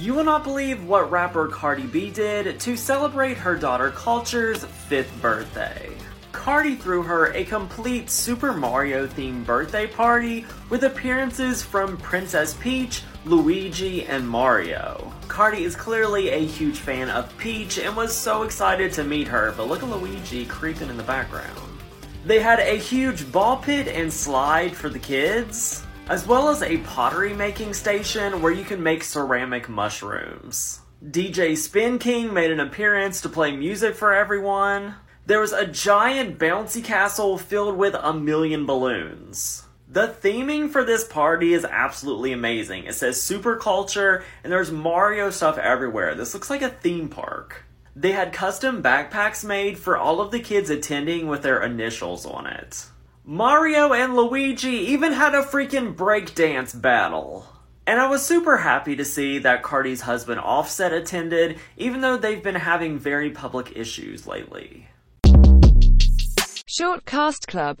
You will not believe what rapper Cardi B did to celebrate her daughter Kulture's 5th birthday. Cardi threw her a complete Super Mario themed birthday party with appearances from Princess Peach, Luigi, and Mario. Cardi is clearly a huge fan of Peach and was so excited to meet her, but look at Luigi creeping in the background. They had a huge ball pit and slide for the kids, as well as a pottery making station where you can make ceramic mushrooms. DJ Spinking made an appearance to play music for everyone. There was a giant bouncy castle filled with a million balloons. The theming for this party is absolutely amazing. It says super Kulture and there's Mario stuff everywhere. This looks like a theme park. They had custom backpacks made for all of the kids attending with their initials on it. Mario and Luigi even had a freaking breakdance battle. And I was super happy to see that Cardi's husband Offset attended, even though they've been having very public issues lately. Short Cast Club